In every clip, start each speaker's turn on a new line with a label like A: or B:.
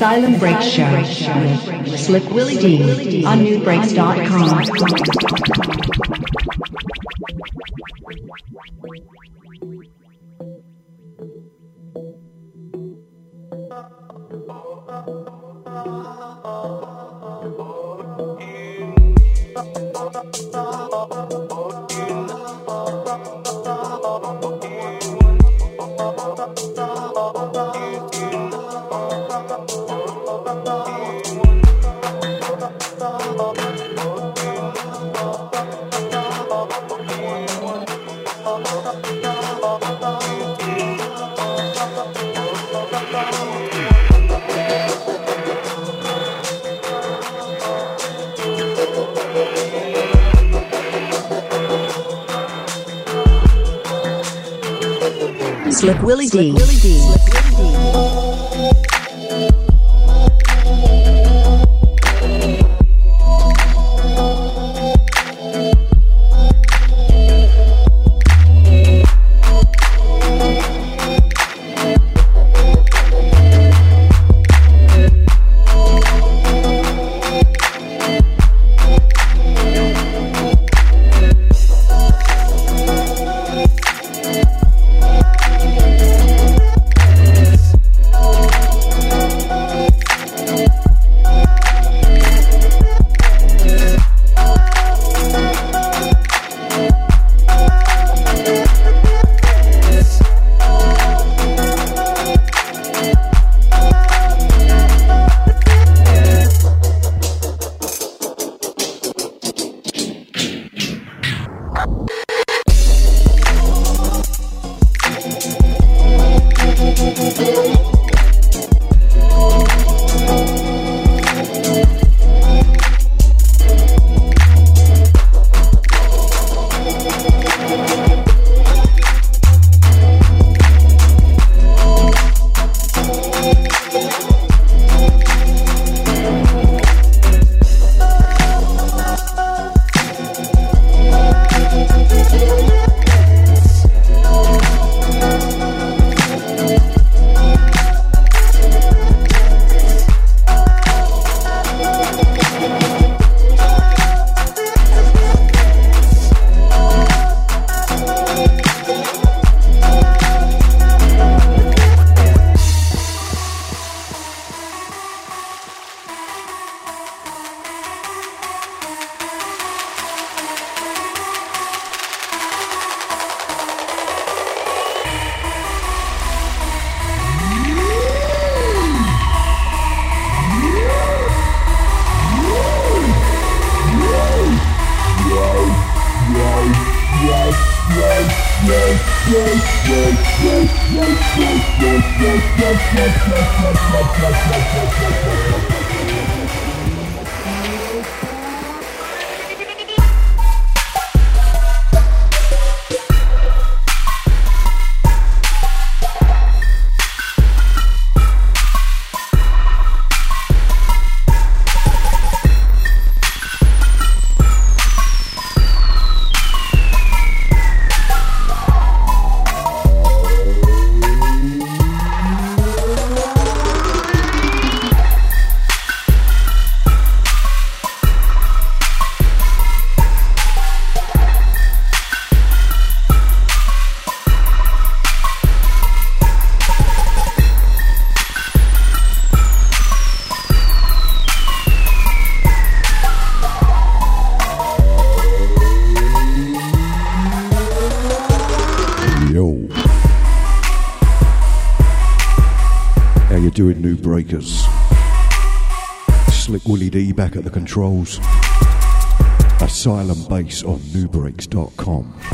A: Asylum Break Show with Slick Willy Dee on NuBreaks.com. Slick
B: breakers? Slick Willy Dee back at the controls. Asylum Bass on NuBreaks.com.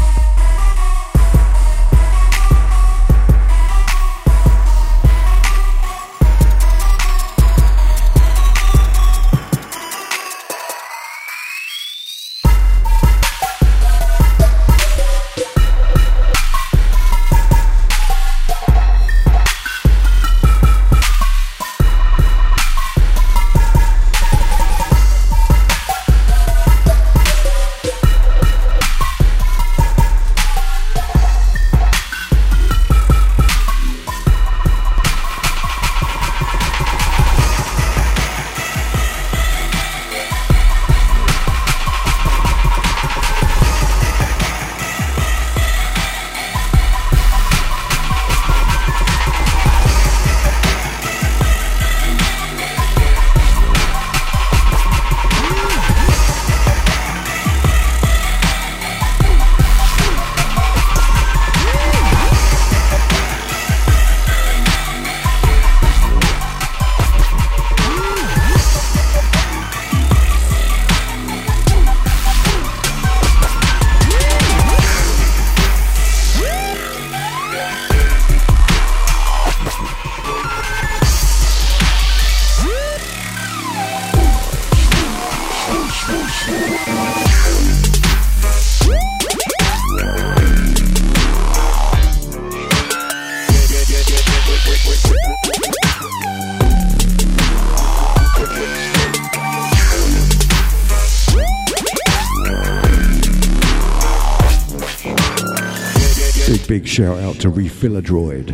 B: out to Refill a Droid.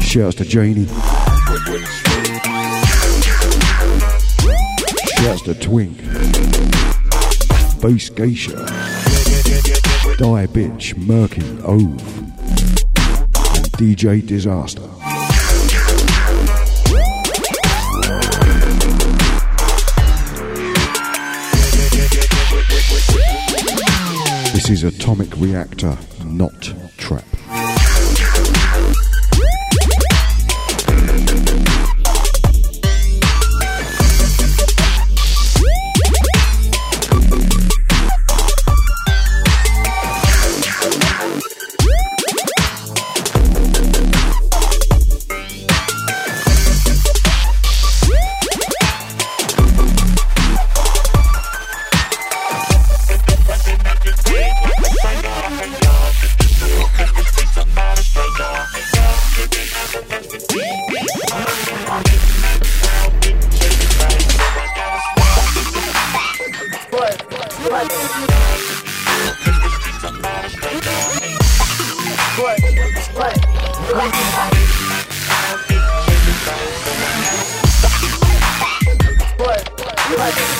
B: Shouts to Janie. Shouts to Twink. Bass Geisha. Die Bitch, Murky, Ove. DJ Disaster. This is Atomic Reactor, into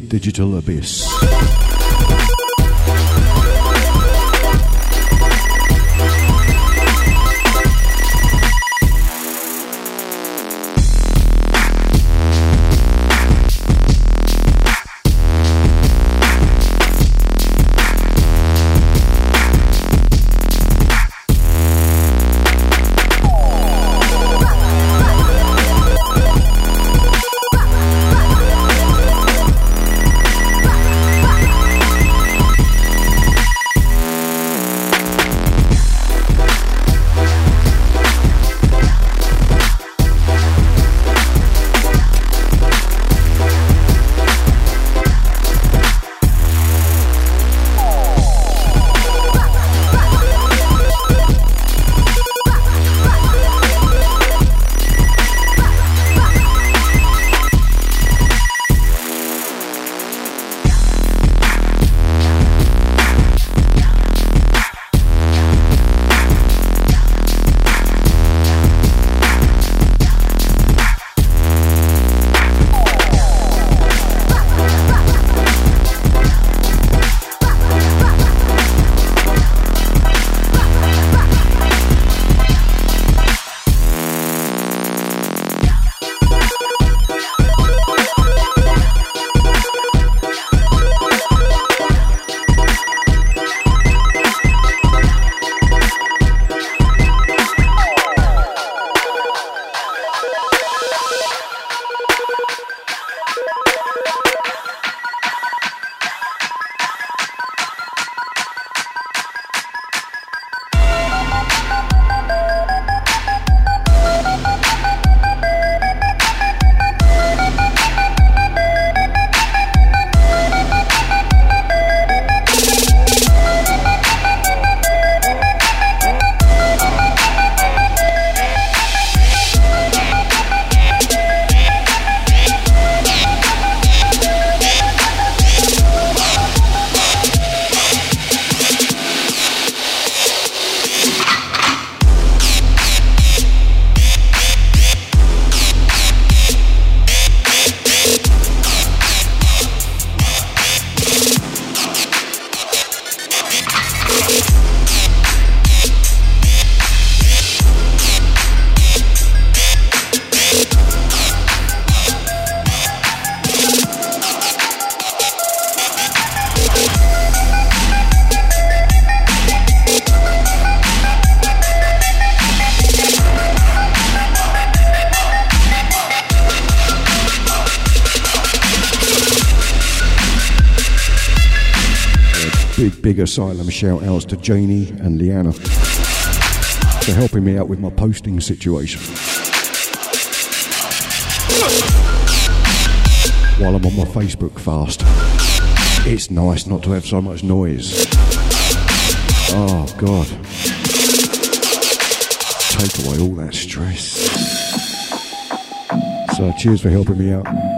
B: the digital asylum shout outs to Janie and Leanna for helping me out with my posting situation. While I'm on my Facebook fast. It's nice not to have so much noise. Oh, God. Take away all that stress. So, cheers for helping me out.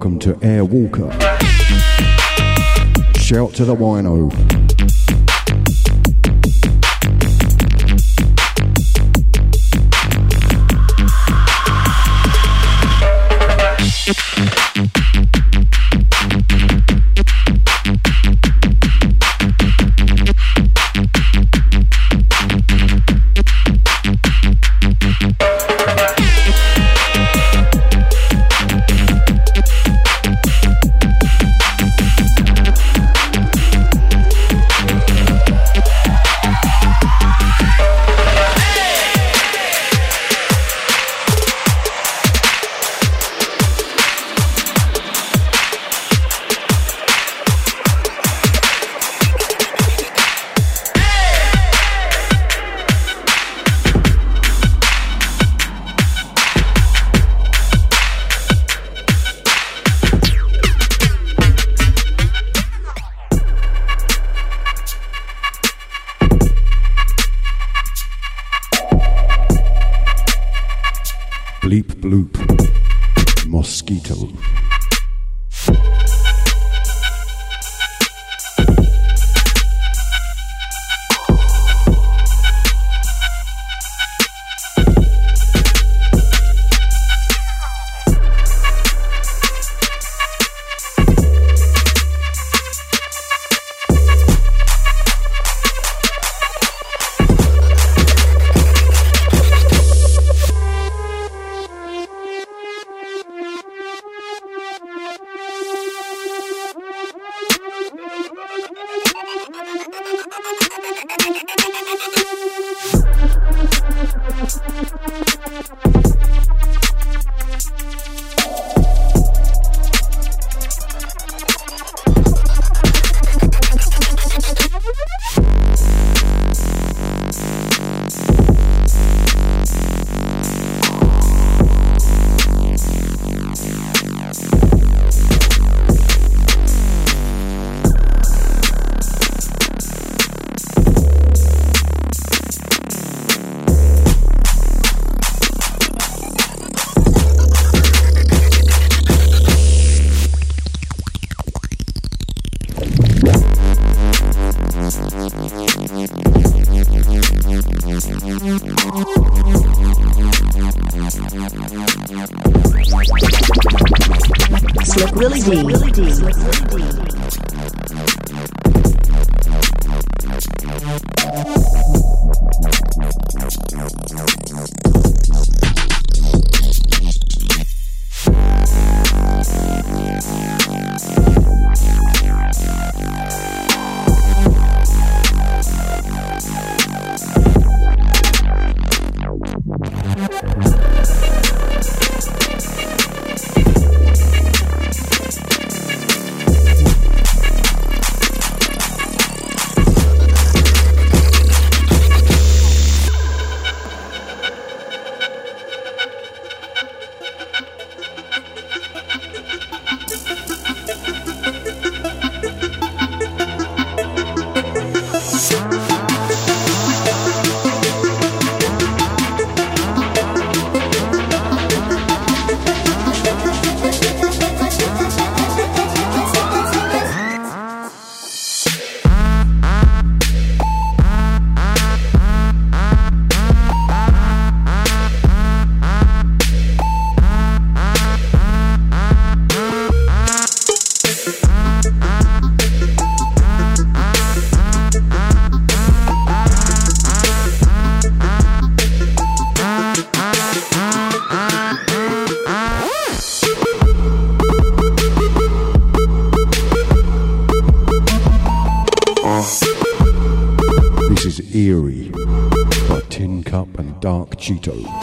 B: Welcome to Air Walker. Shout to the wino. Washington.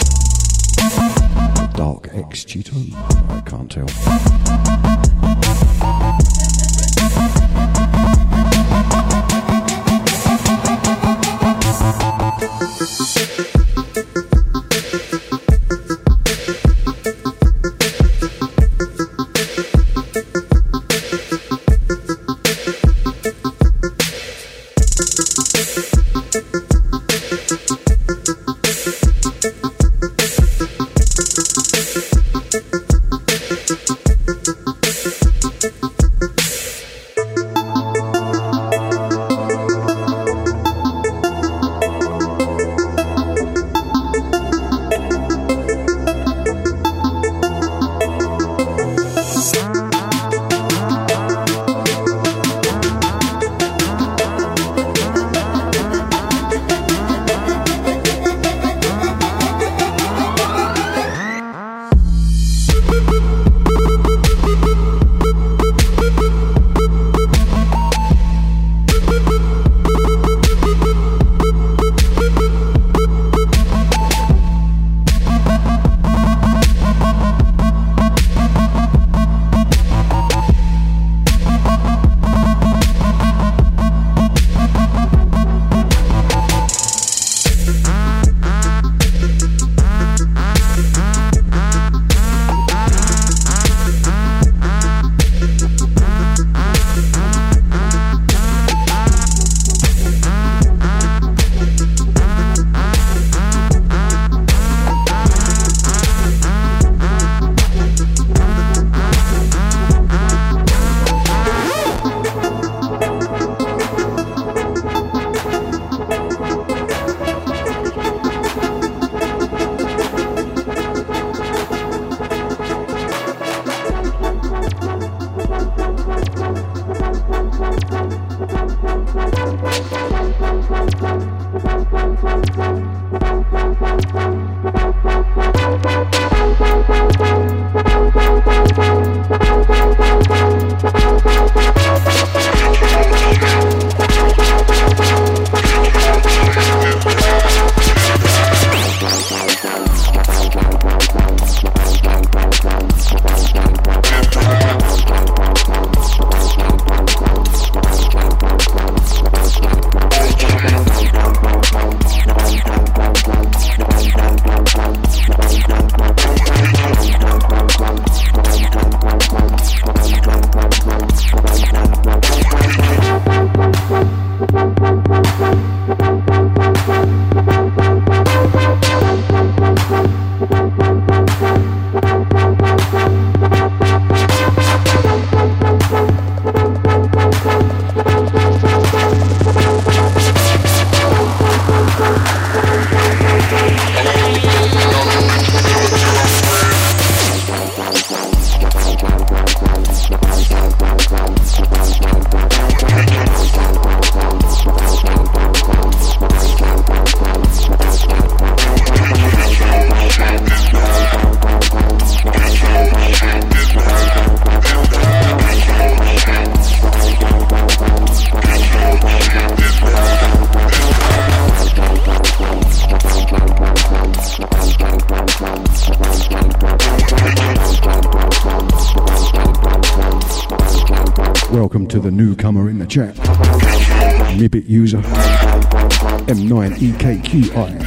B: M9EKQI.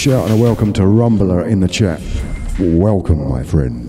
B: Shout and a welcome to Rumbler in the chat. Welcome, my friend.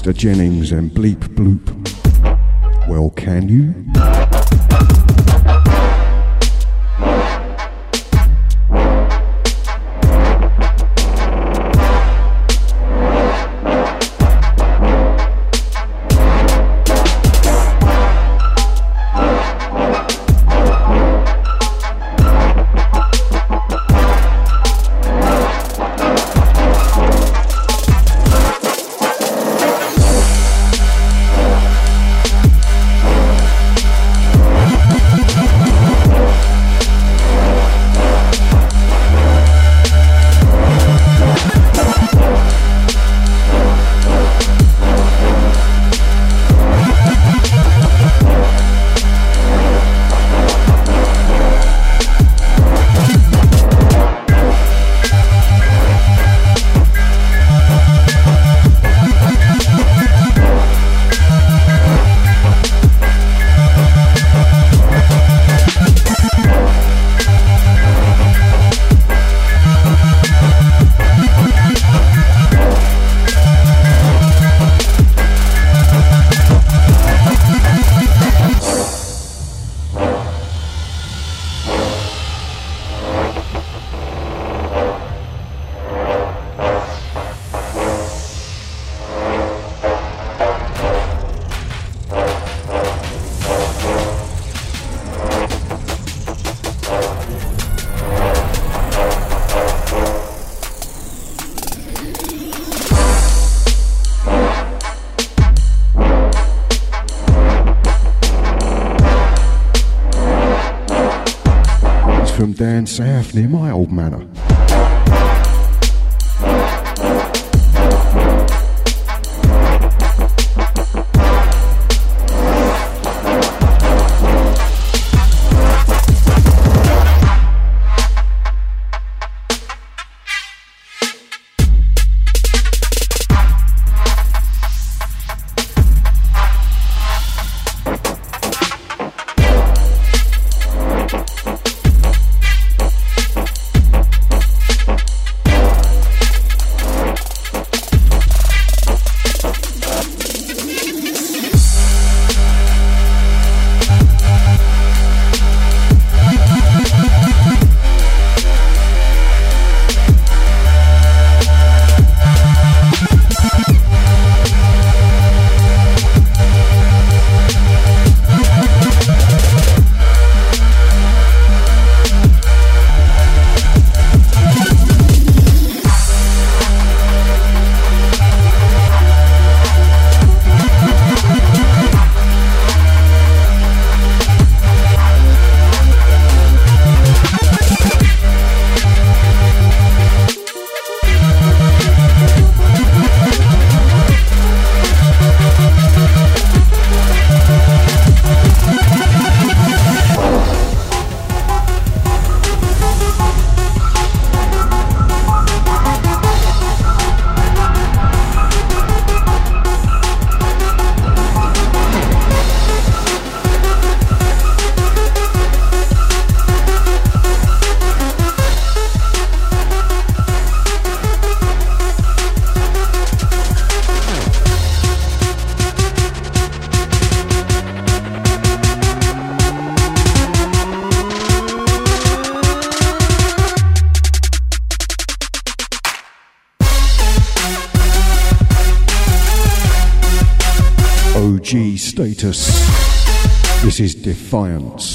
B: Mr. Jennings and Bleep Bloop. Well, can you?
C: Defiance.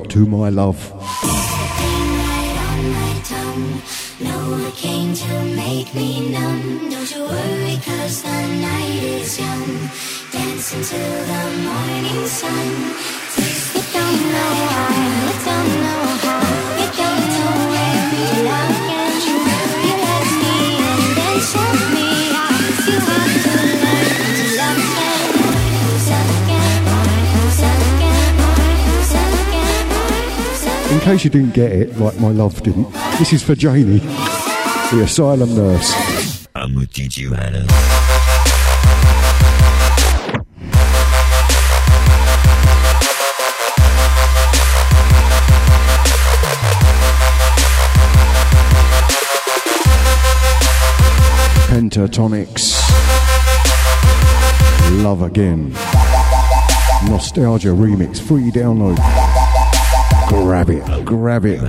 C: Out to my love. Case you didn't get it, like my love didn't, this is for Janie, the asylum nurse.
D: I'm teach you to.
C: Pentatonix. Love Again. Nostalgia Remix. Free download. Grab it. Grab it.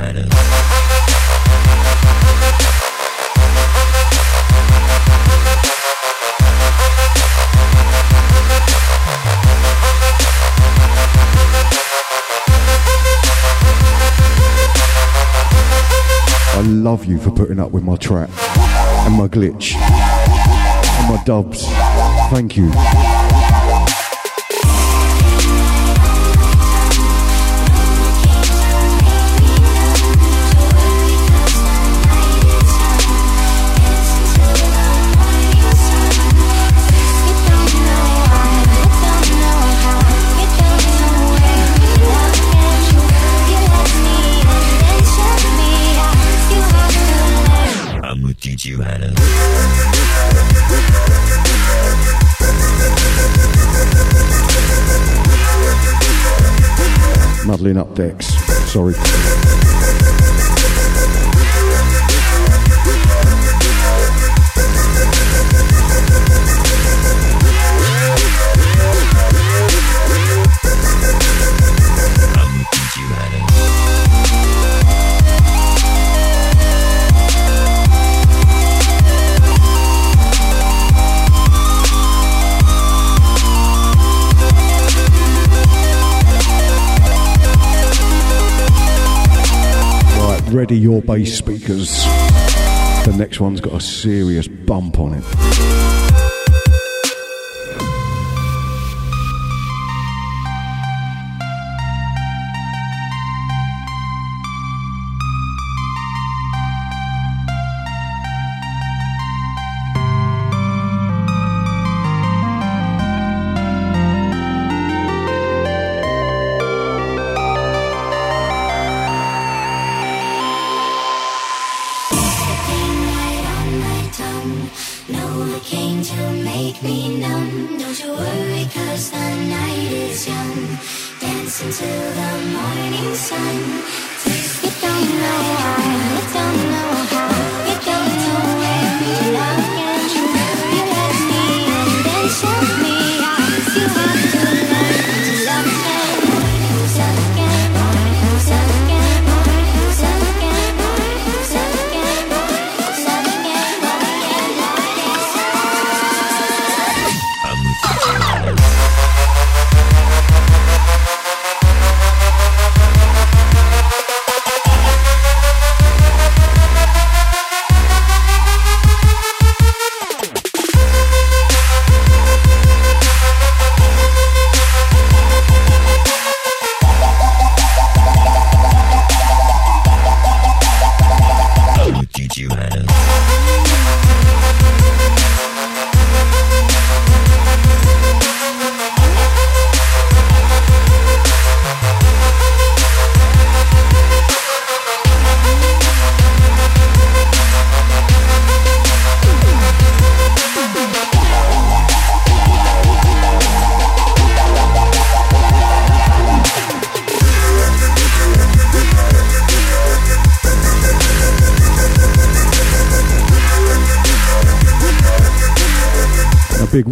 C: I love you for putting up with my trap and my glitch and my dubs. Thank you.
D: To.
C: Muddling up decks. Sorry. Ready your bass speakers. The next one's got a serious bump on it.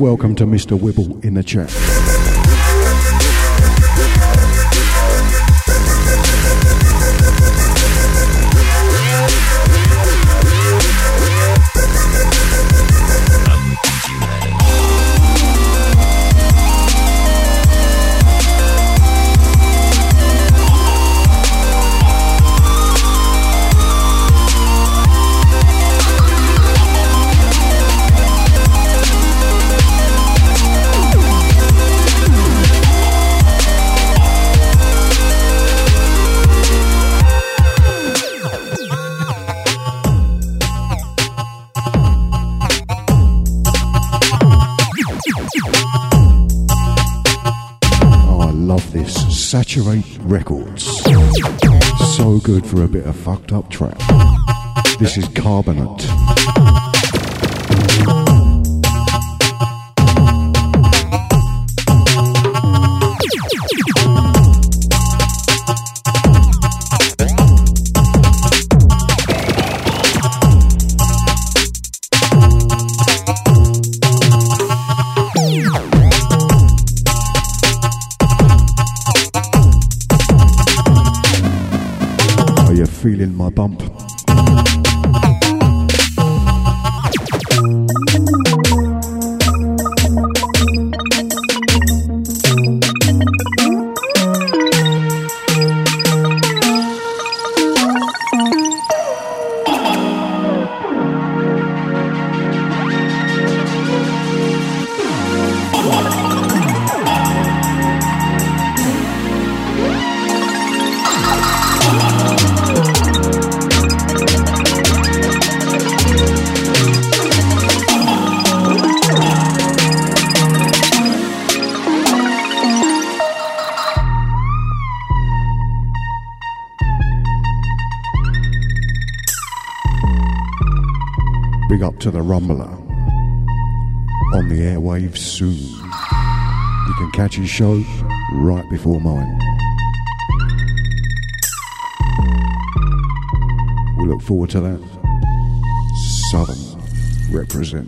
C: Welcome to Mr. Wibble in the chat. Saturate Records.
B: So good for a bit of fucked up trap. This is Carbonate. Bump? Catch show right before mine. We look forward to that. Southern represent.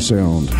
B: Sound.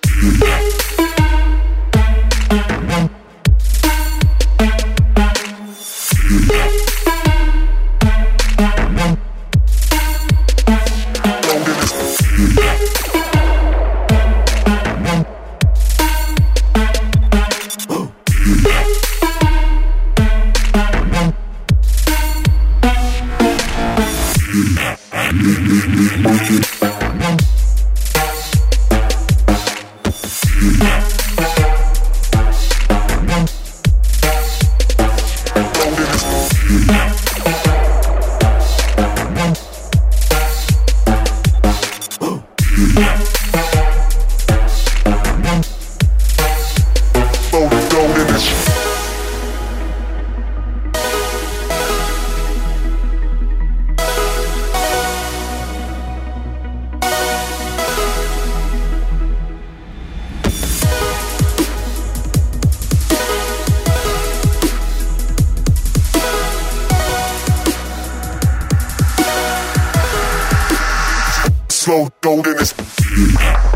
B: Peace.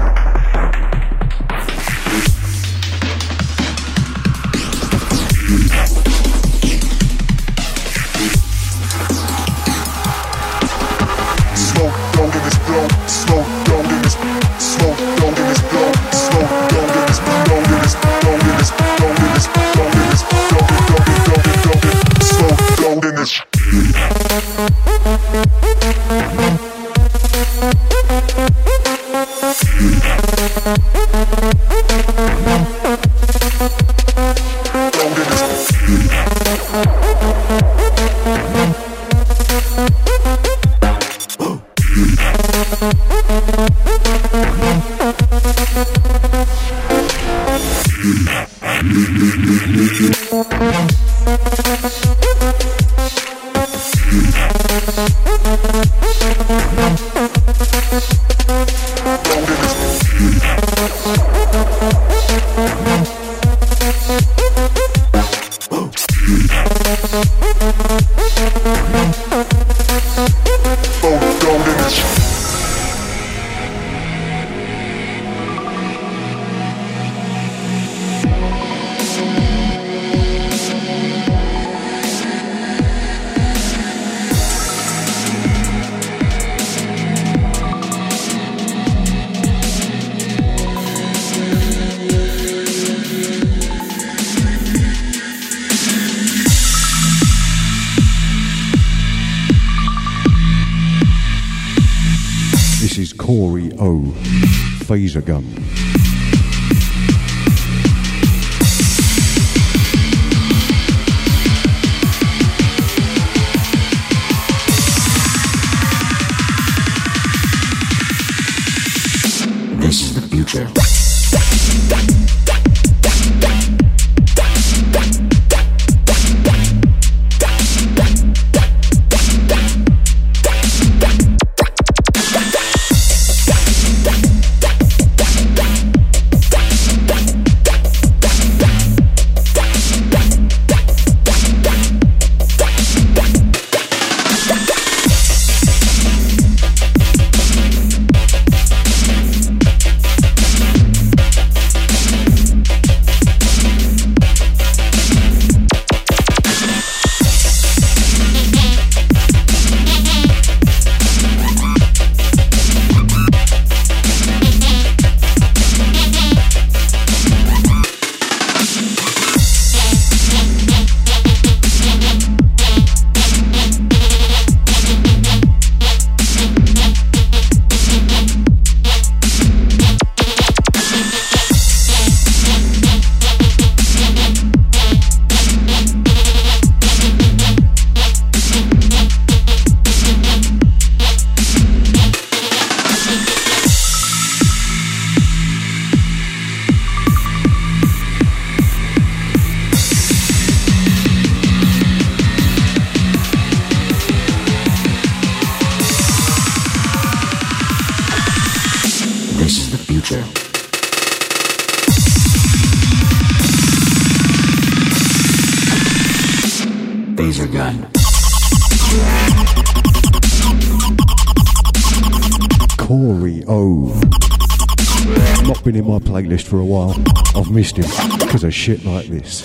B: Been in my playlist for a while. I've missed him because of shit like this.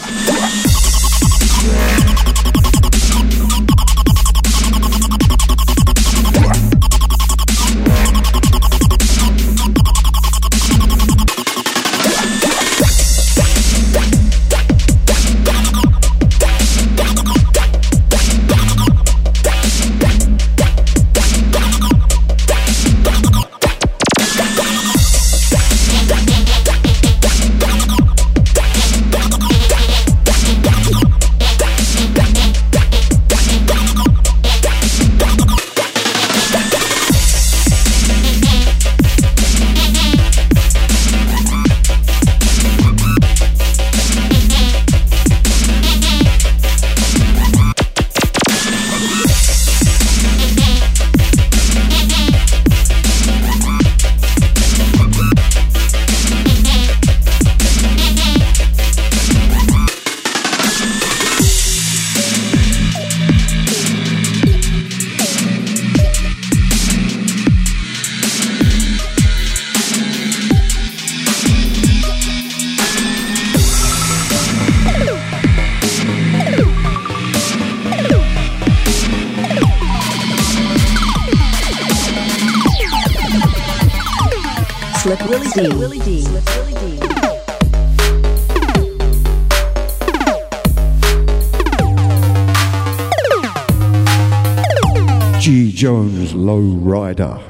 B: Jones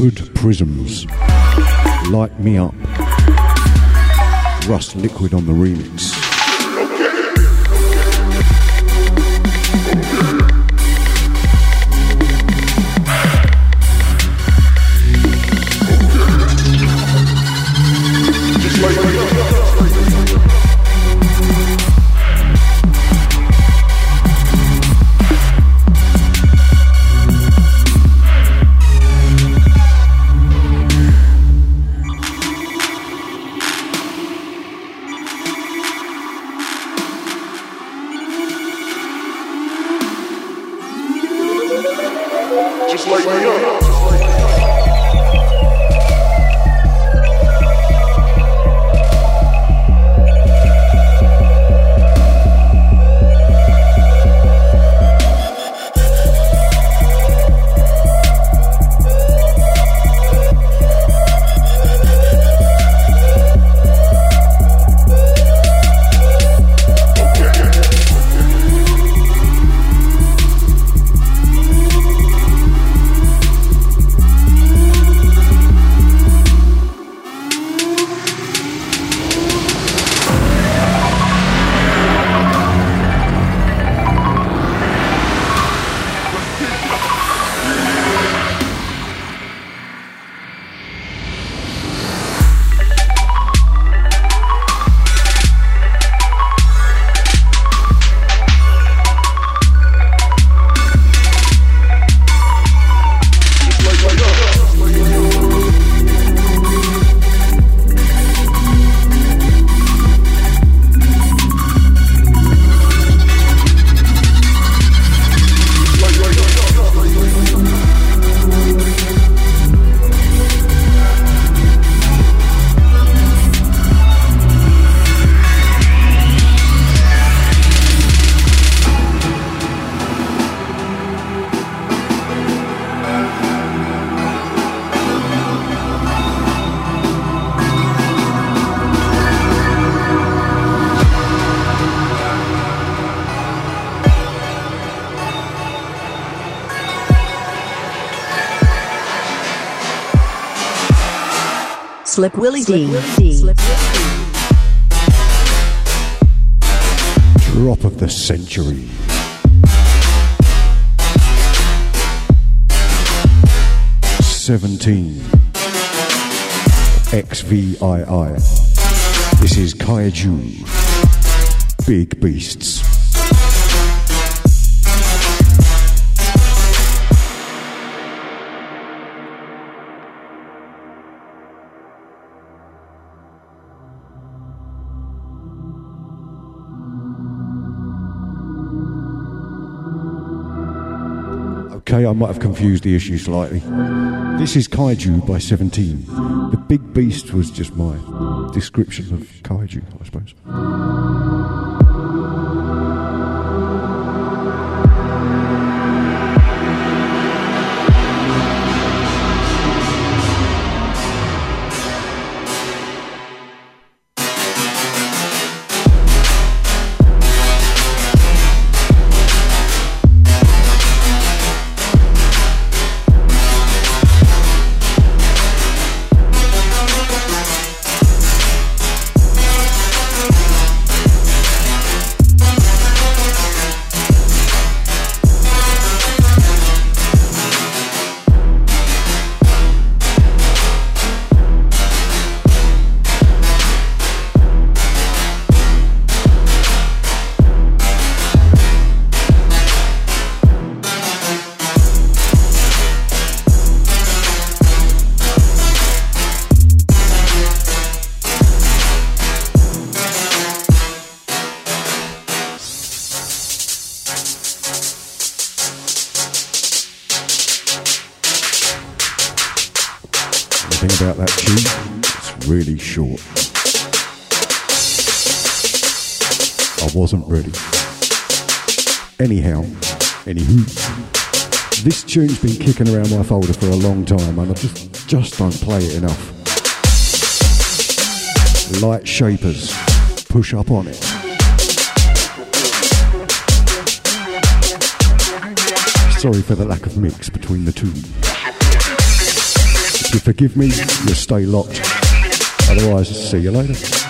B: Hood Prisms. Light Me Up. Russ Liquid on the remix. Century. Seventeen. XVII. This is Kaiju. Big Beasts. Okay, I might have confused the issue slightly. This is Kaiju by 17. The Big Beast was just my description of Kaiju, I suppose. Around my folder for a long time and I just, just don't play it enough. Light Shapers, push up on it. Sorry for the lack of mix between the two. If you forgive me, you'll stay locked. Otherwise, see you later.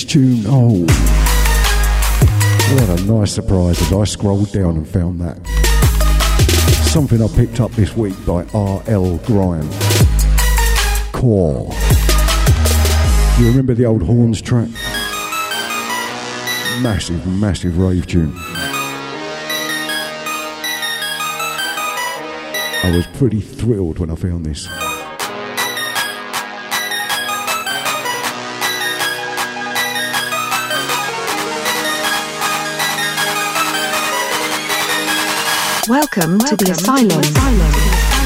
B: Next tune, oh. What a nice surprise as I scrolled down and found that. Something I picked up this week by R.L. Grime. Core. You remember the old horns track? Massive, massive rave tune. I was pretty thrilled when I found this.
E: Welcome, to the asylum.
B: shout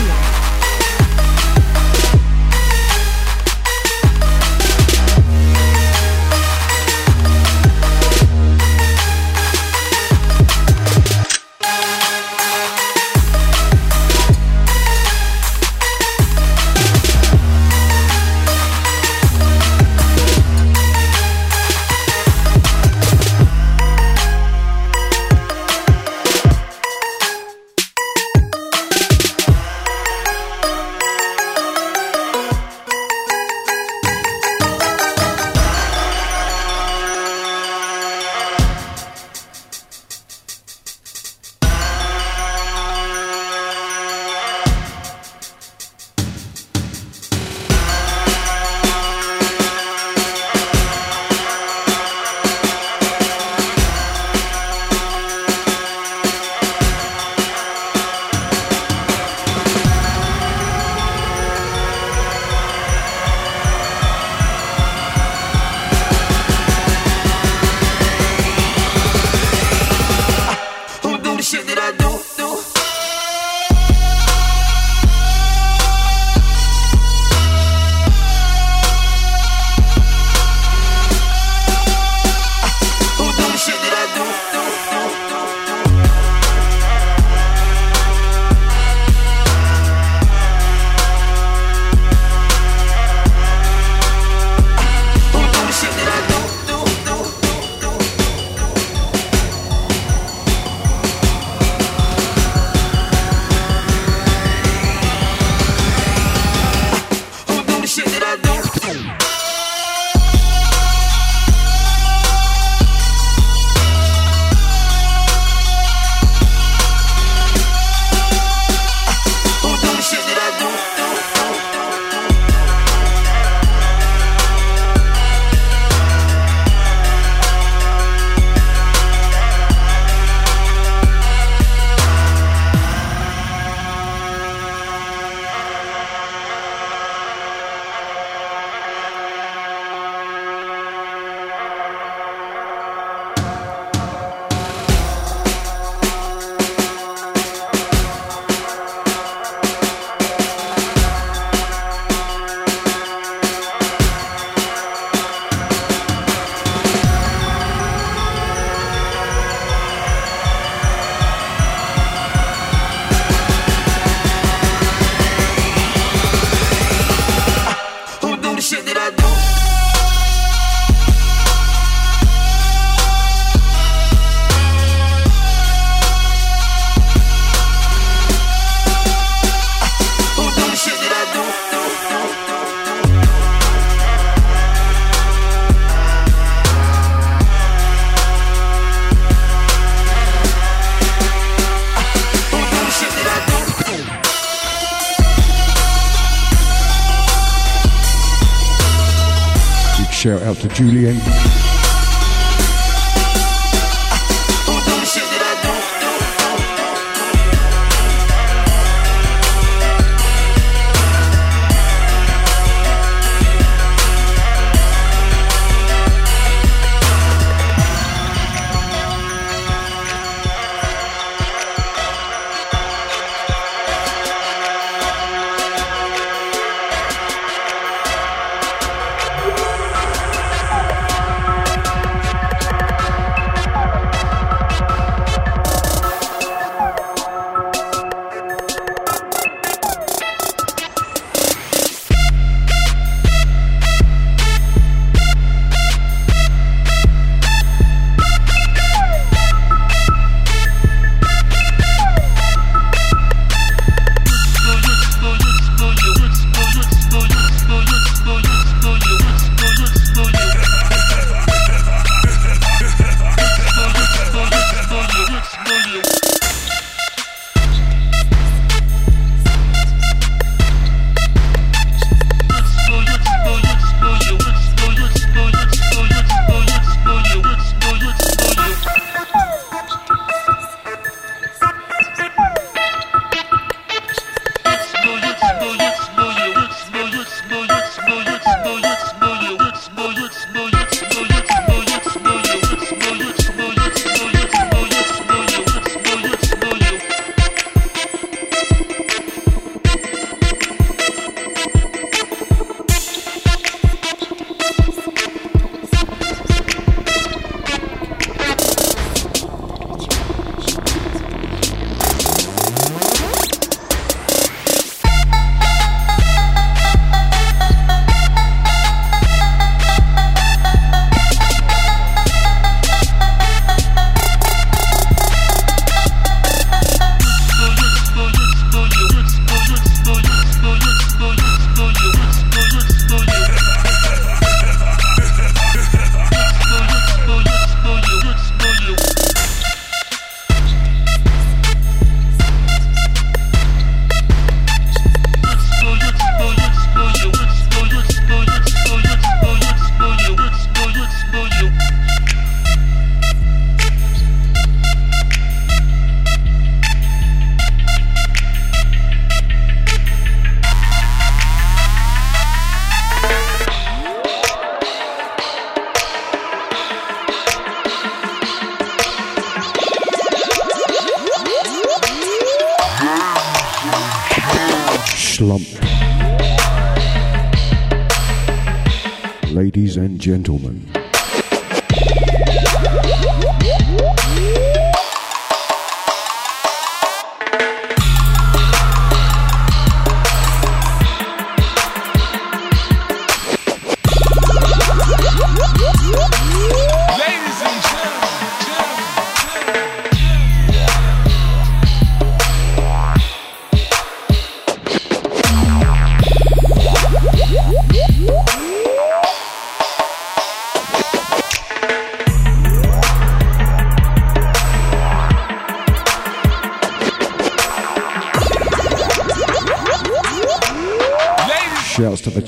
B: Julian.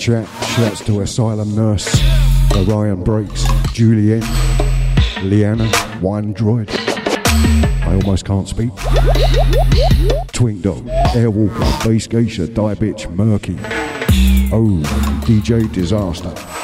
B: Chat. Shouts to Asylum Nurse, Orion Breaks, Julienne, Leanna, Wine Droid. I almost can't speak. Twink Dog, Airwalker, Base Geisha, Die Bitch, Murky. Oh, DJ Disaster.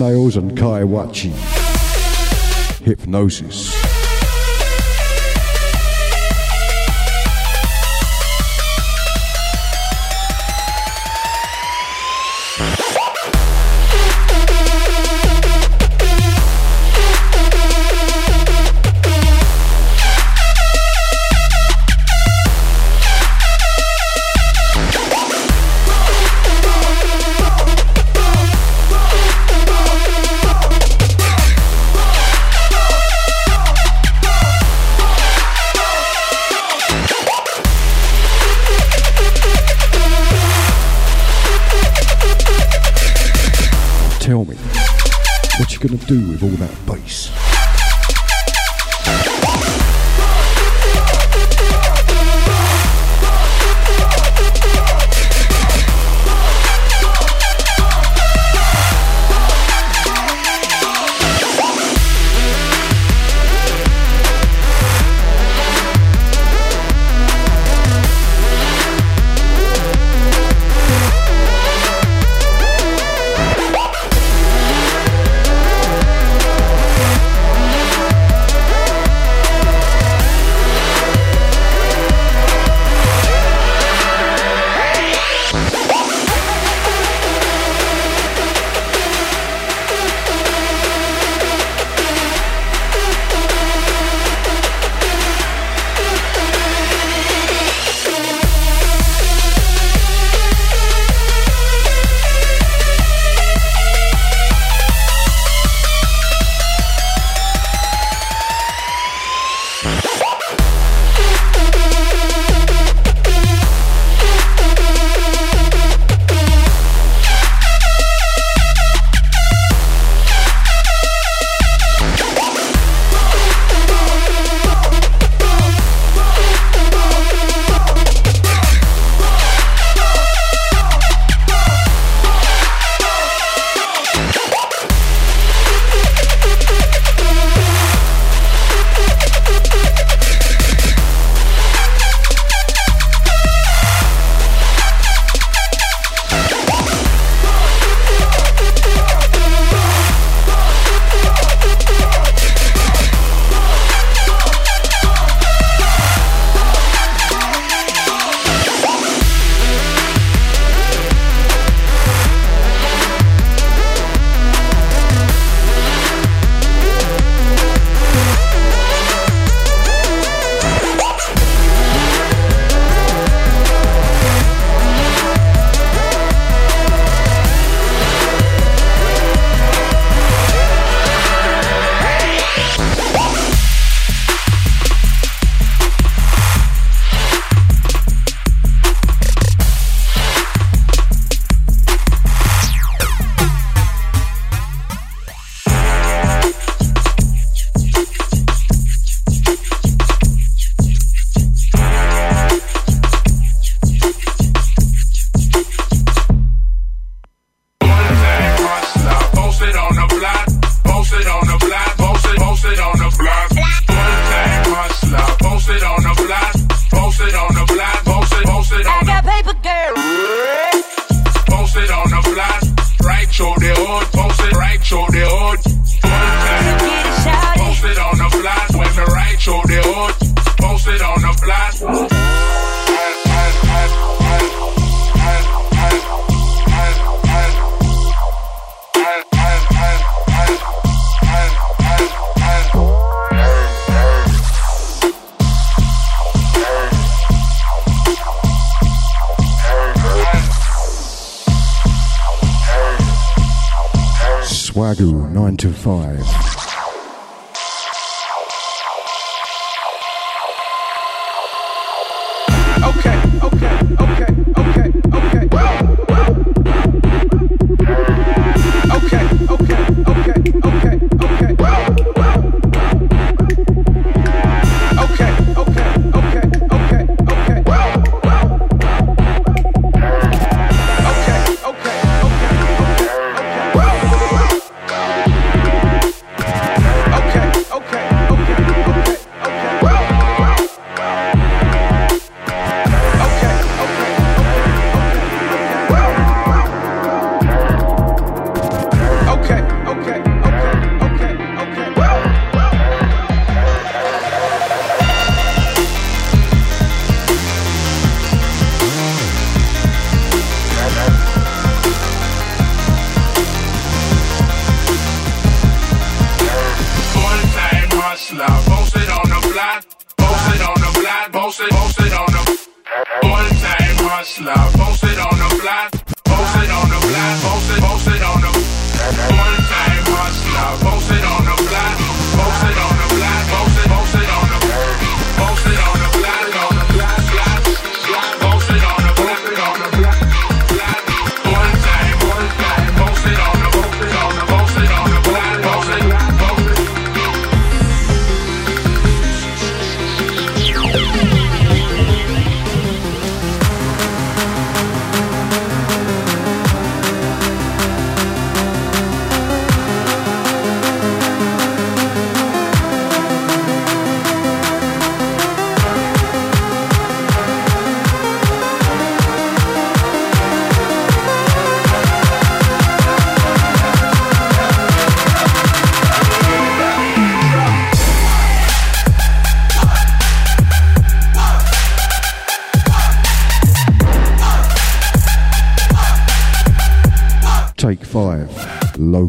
F: Snails and Kai Wachi. Hypnosis. Do with all that bass?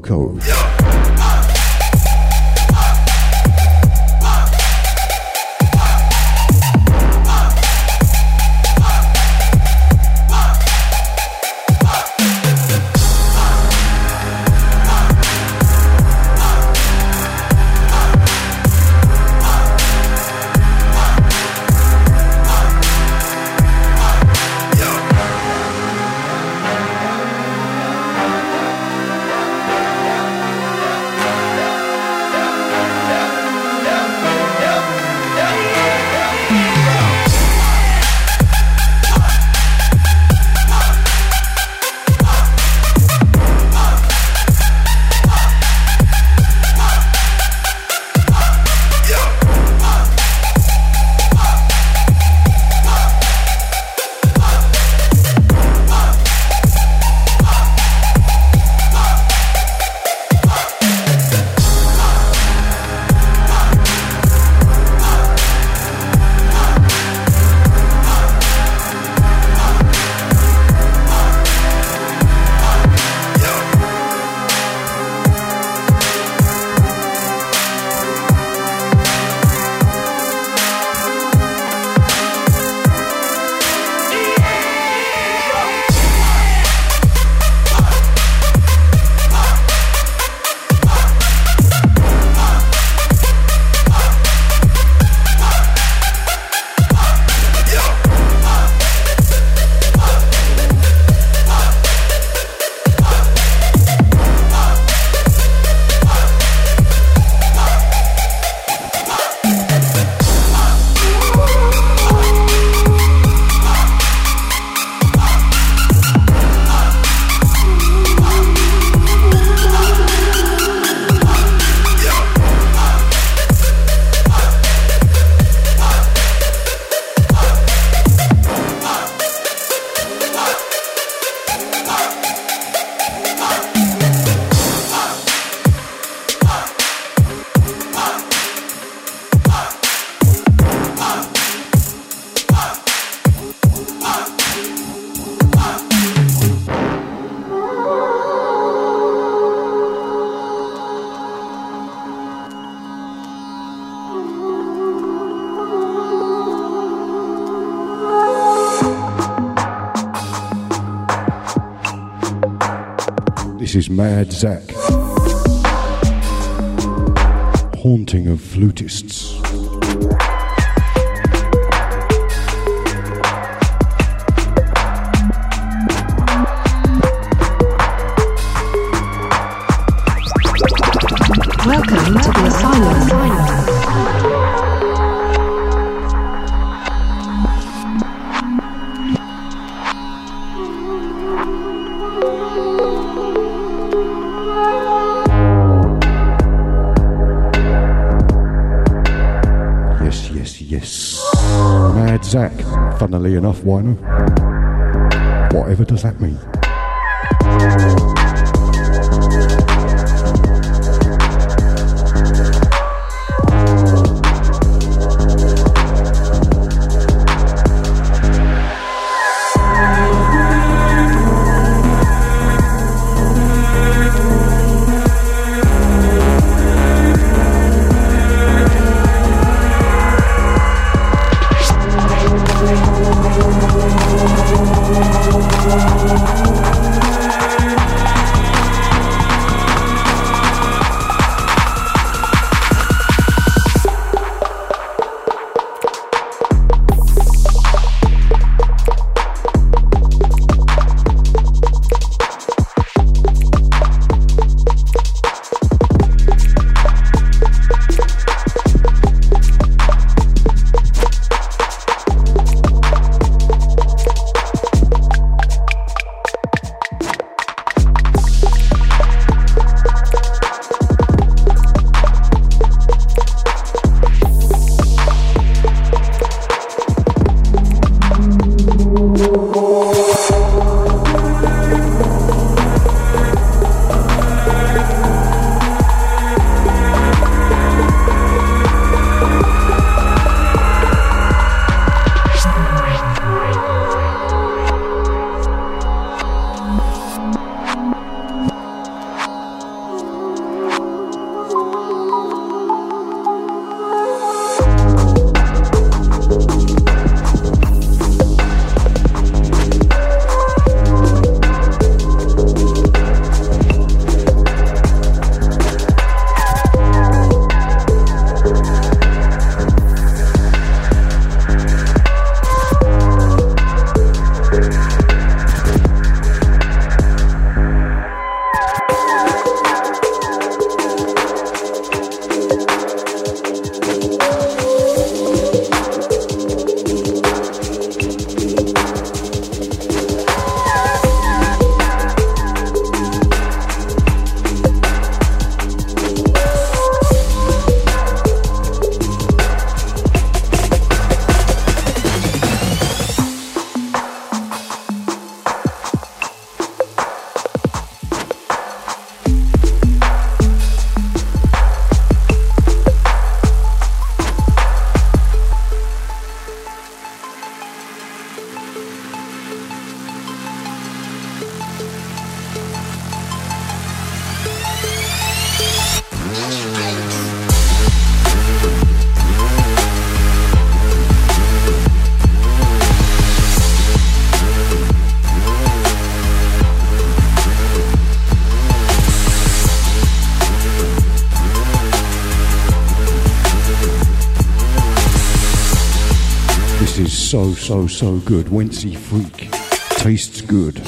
B: Code. Mad Zach. Funnily enough, why not? Whatever does that mean?
A: So, so, good. Wency Freak. Tastes good.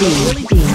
E: Slick Willy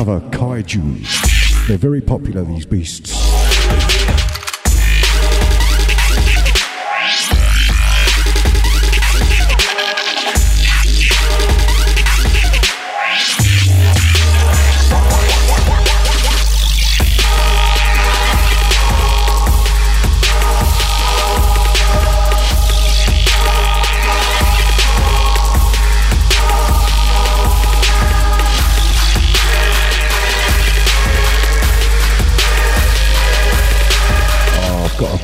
B: Another kaiju. They're very popular, these beasts.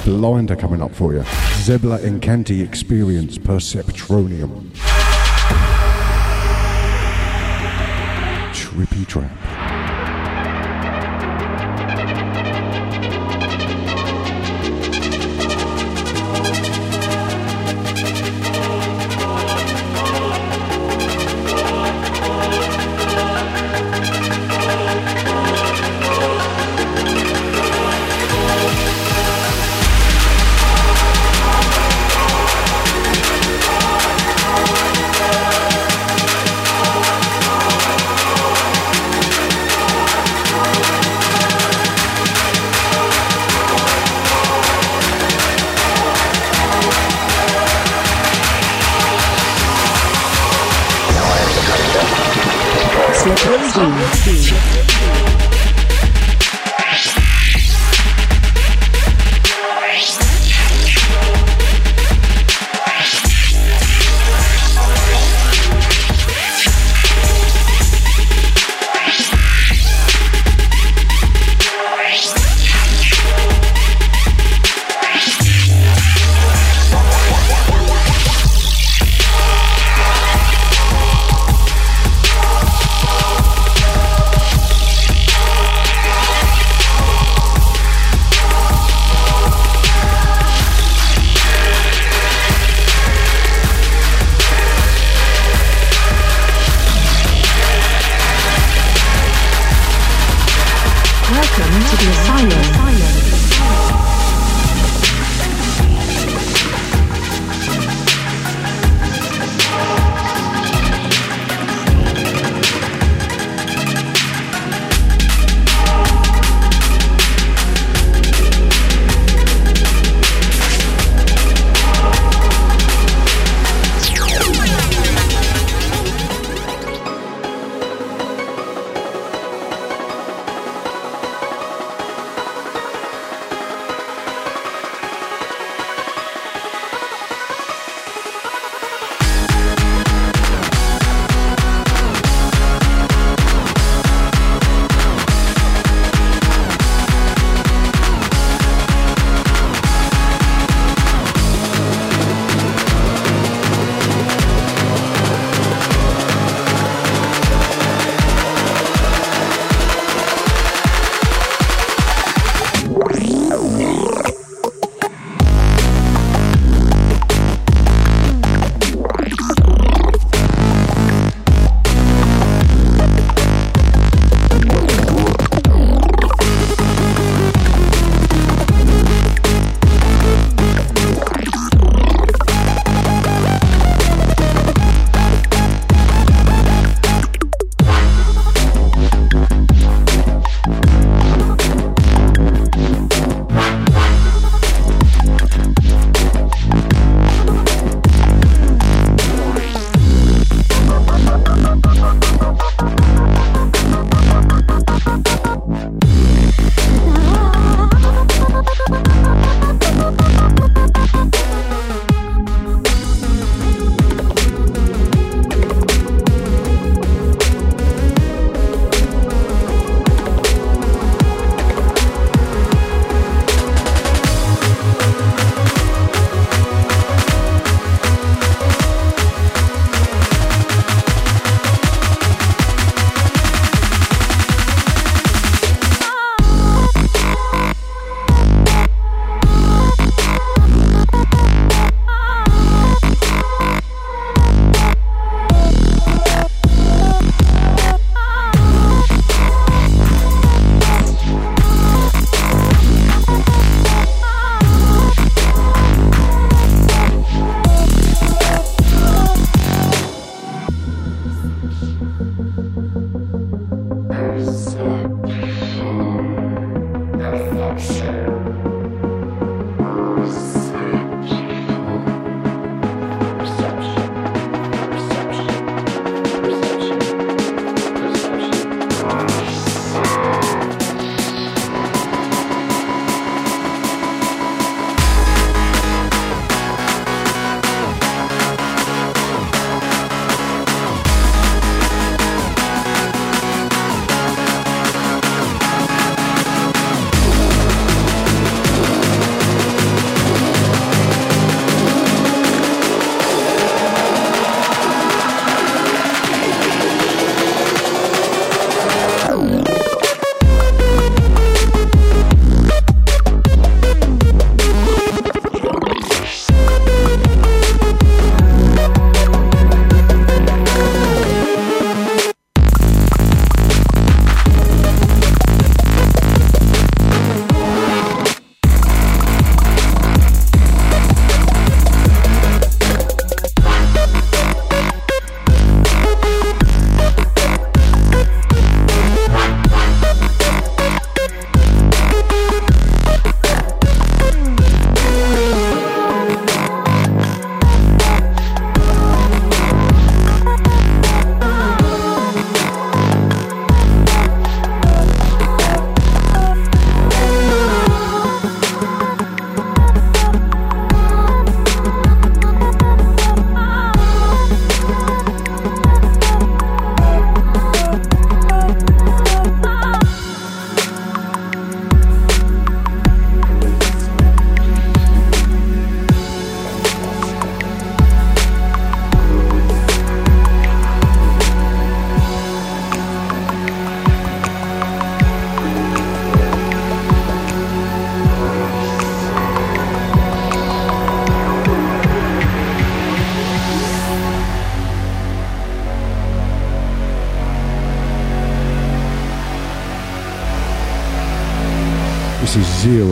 B: Blinder coming up for you. Zebbler Encanti Experience Perceptronium. Trippy trap.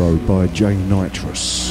B: By J Nitrous.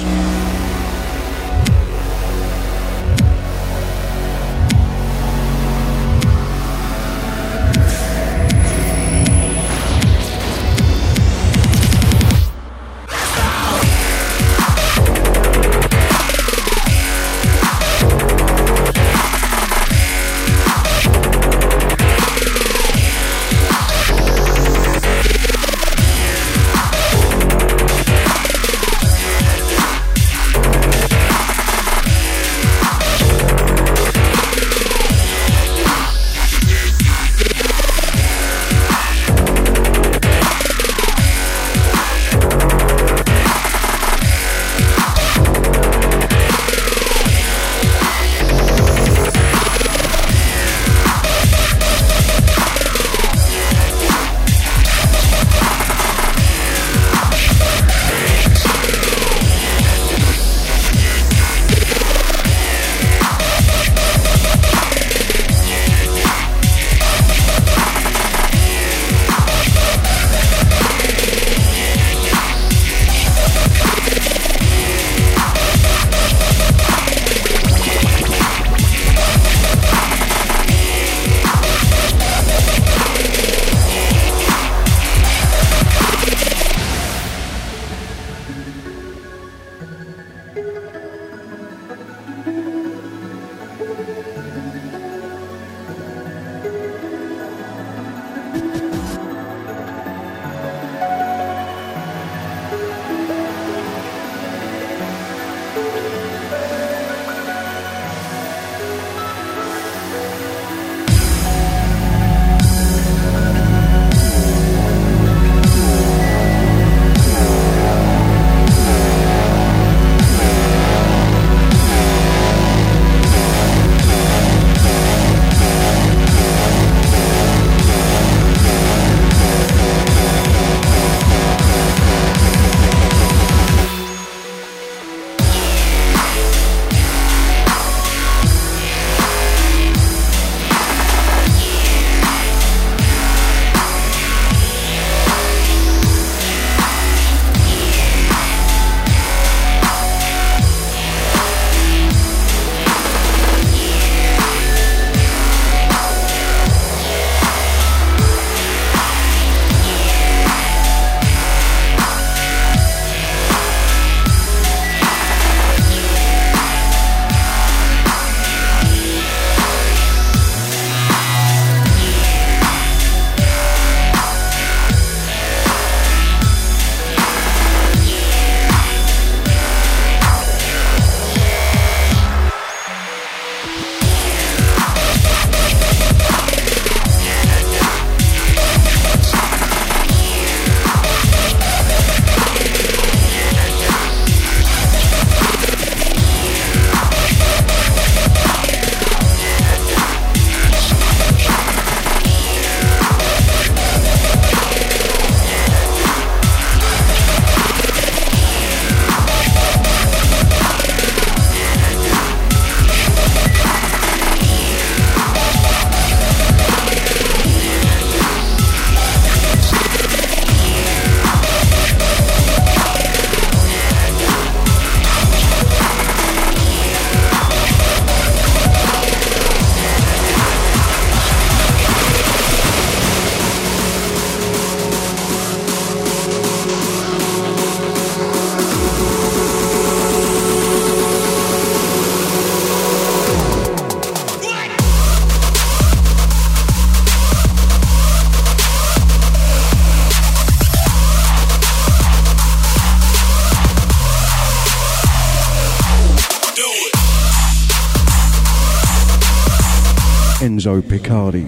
B: Picardi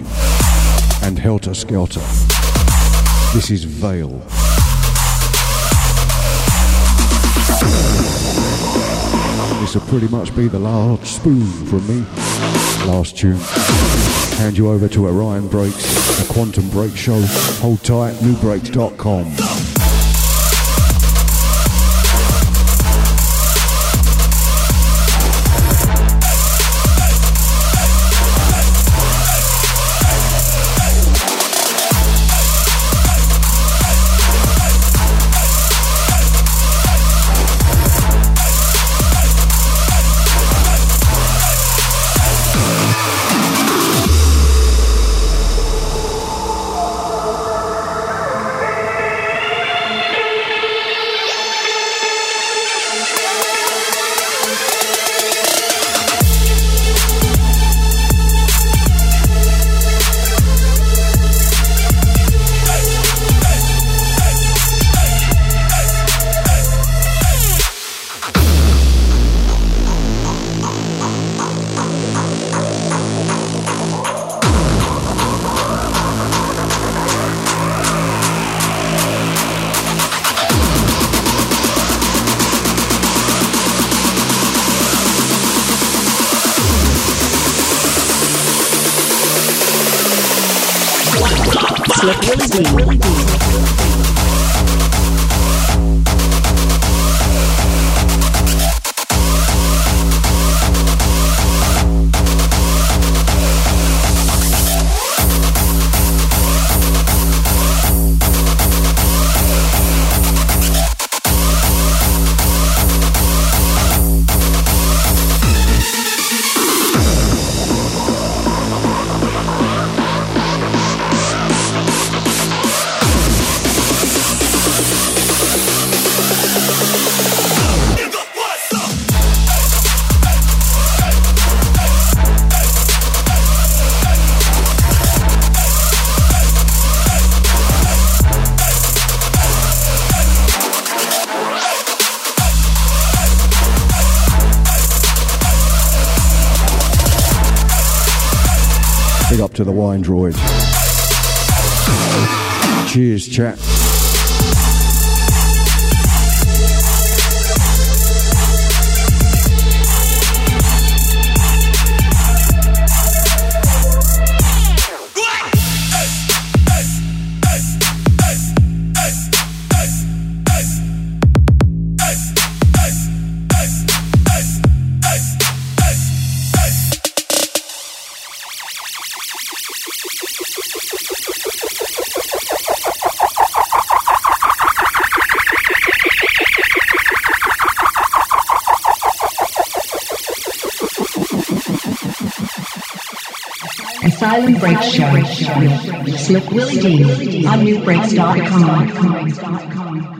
B: and Helter Skelter. This is Veil. This will pretty much be the last spoon from me. Last tune. Hand you over to Orion Breaks, the Quantum Break Show. Hold tight, NuBreaks.com. up to the wine droid. Cheers, chat.
A: Asylum Break Show Slick Willy Dee on NuBreaks.com.